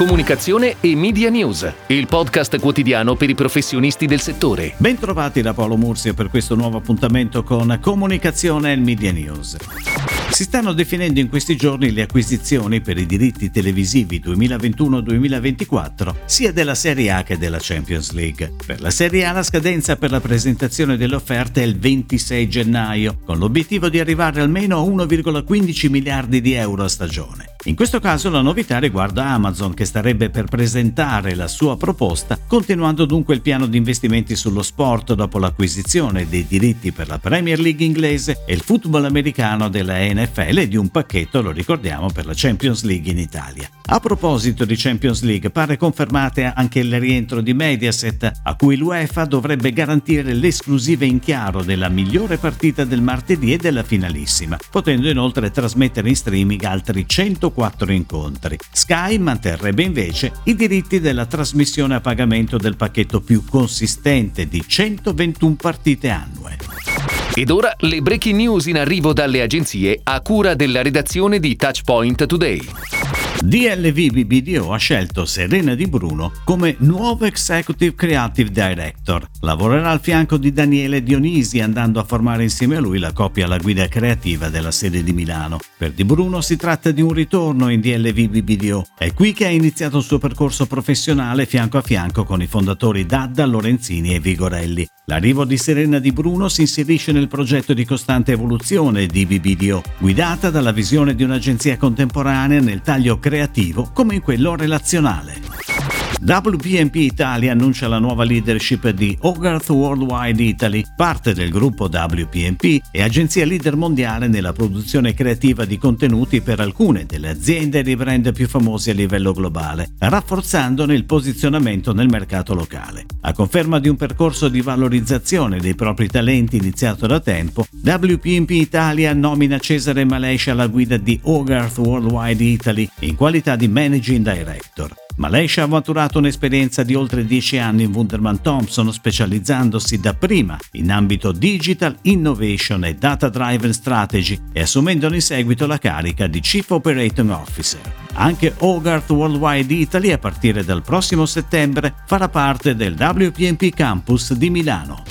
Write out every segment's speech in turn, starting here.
Comunicazione e Media News, il podcast quotidiano per i professionisti del settore. Bentrovati da Paolo Murzio per questo nuovo appuntamento con Comunicazione e Media News. Si stanno definendo in questi giorni le acquisizioni per i diritti televisivi 2021-2024 sia della Serie A che della Champions League. Per la Serie A la scadenza per la presentazione delle offerte è il 26 gennaio, con l'obiettivo di arrivare almeno a 1,15 miliardi di euro a stagione. In questo caso la novità riguarda Amazon che starebbe per presentare la sua proposta, continuando dunque il piano di investimenti sullo sport dopo l'acquisizione dei diritti per la Premier League inglese e il football americano della NFL e di un pacchetto, lo ricordiamo, per la Champions League in Italia. A proposito di Champions League, pare confermate anche il rientro di Mediaset, a cui l'UEFA dovrebbe garantire l'esclusiva in chiaro della migliore partita del martedì e della finalissima, potendo inoltre trasmettere in streaming altri 104 incontri. Sky manterrebbe invece i diritti della trasmissione a pagamento del pacchetto più consistente di 121 partite annue. Ed ora le breaking news in arrivo dalle agenzie a cura della redazione di Touchpoint Today. DLV BBDO ha scelto Serena Di Bruno come nuovo Executive Creative Director. Lavorerà al fianco di Daniele Dionisi andando a formare insieme a lui la coppia alla guida creativa della sede di Milano. Per Di Bruno si tratta di un ritorno in DLV BBDO. È qui che ha iniziato il suo percorso professionale fianco a fianco con i fondatori Dadda, Lorenzini e Vigorelli. L'arrivo di Serena Di Bruno si inserisce nel progetto di costante evoluzione di BBDO, guidata dalla visione di un'agenzia contemporanea nel taglio creativo come in quello relazionale. WPMP Italia annuncia la nuova leadership di Hogarth Worldwide Italy, parte del gruppo WPMP e agenzia leader mondiale nella produzione creativa di contenuti per alcune delle aziende e dei brand più famosi a livello globale, rafforzandone il posizionamento nel mercato locale. A conferma di un percorso di valorizzazione dei propri talenti iniziato da tempo, WPMP Italia nomina Cesare Malescia alla guida di Hogarth Worldwide Italy in qualità di Managing Director. Malescia ha maturato un'esperienza di oltre 10 anni in Wunderman Thompson, specializzandosi dapprima in ambito digital, innovation e data driven strategy e assumendone in seguito la carica di Chief Operating Officer. Anche Hogarth Worldwide Italy a partire dal prossimo settembre farà parte del WPMP Campus di Milano.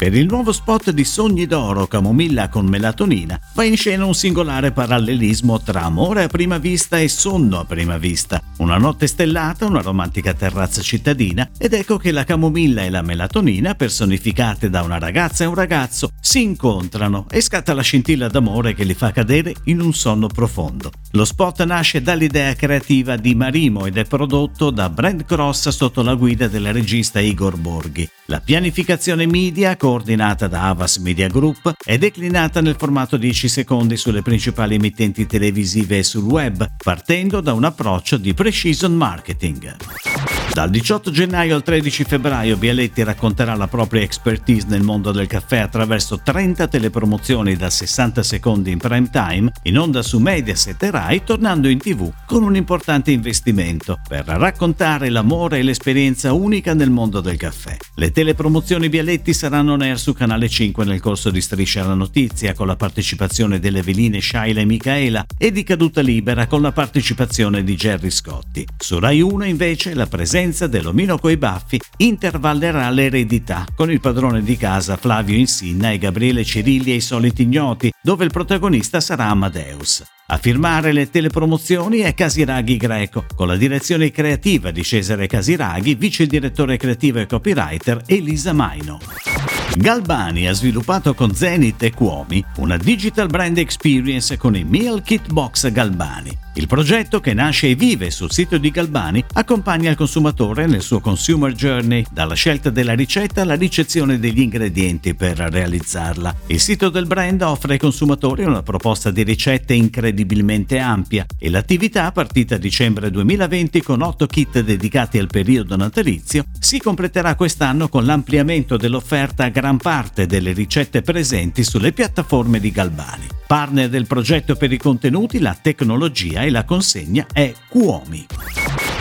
Per il nuovo spot di Sogni d'oro Camomilla con melatonina va in scena un singolare parallelismo tra amore a prima vista e sonno a prima vista. Una notte stellata, una romantica terrazza cittadina ed ecco che la camomilla e la melatonina, personificate da una ragazza e un ragazzo, si incontrano e scatta la scintilla d'amore che li fa cadere in un sonno profondo. Lo spot nasce dall'idea creativa di Marimo ed è prodotto da Brand Cross sotto la guida del regista Igor Borghi. La pianificazione media coordinata da Avas Media Group, è declinata nel formato 10 secondi sulle principali emittenti televisive e sul web, partendo da un approccio di precision marketing. Dal 18 gennaio al 13 febbraio Bialetti racconterà la propria expertise nel mondo del caffè attraverso 30 telepromozioni da 60 secondi in prime time, in onda su Mediaset e Rai, tornando in tv con un importante investimento per raccontare l'amore e l'esperienza unica nel mondo del caffè. Le telepromozioni Bialetti saranno on air su Canale 5 nel corso di Striscia la Notizia con la partecipazione delle veline Shaila e Michaela e di Caduta Libera con la partecipazione di Jerry Scotti. Su Rai 1 invece la presenza presenza dell'omino coi baffi intervallerà l'eredità con il padrone di casa Flavio Insinna e Gabriele Cirilli e i soliti ignoti, dove il protagonista sarà Amadeus. A firmare le telepromozioni è Casiraghi Greco, con la direzione creativa di Cesare Casiraghi, vice direttore creativo e copywriter Elisa Maino. Galbani ha sviluppato con Zenith e Cuomi una digital brand experience con i Meal Kit Box Galbani. Il progetto, che nasce e vive sul sito di Galbani, accompagna il consumatore nel suo consumer journey, dalla scelta della ricetta alla ricezione degli ingredienti per realizzarla. Il sito del brand offre ai consumatori una proposta di ricette incredibilmente ampia e l'attività, partita a dicembre 2020 con 8 kit dedicati al periodo natalizio, si completerà quest'anno con l'ampliamento dell'offerta a gran parte delle ricette presenti sulle piattaforme di Galbani. Partner del progetto per i contenuti, la tecnologia e la consegna è Cuomi.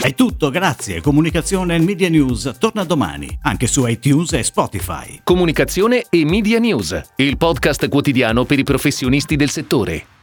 È tutto, grazie. Comunicazione e Media News torna domani, anche su iTunes e Spotify. Comunicazione e Media News, il podcast quotidiano per i professionisti del settore.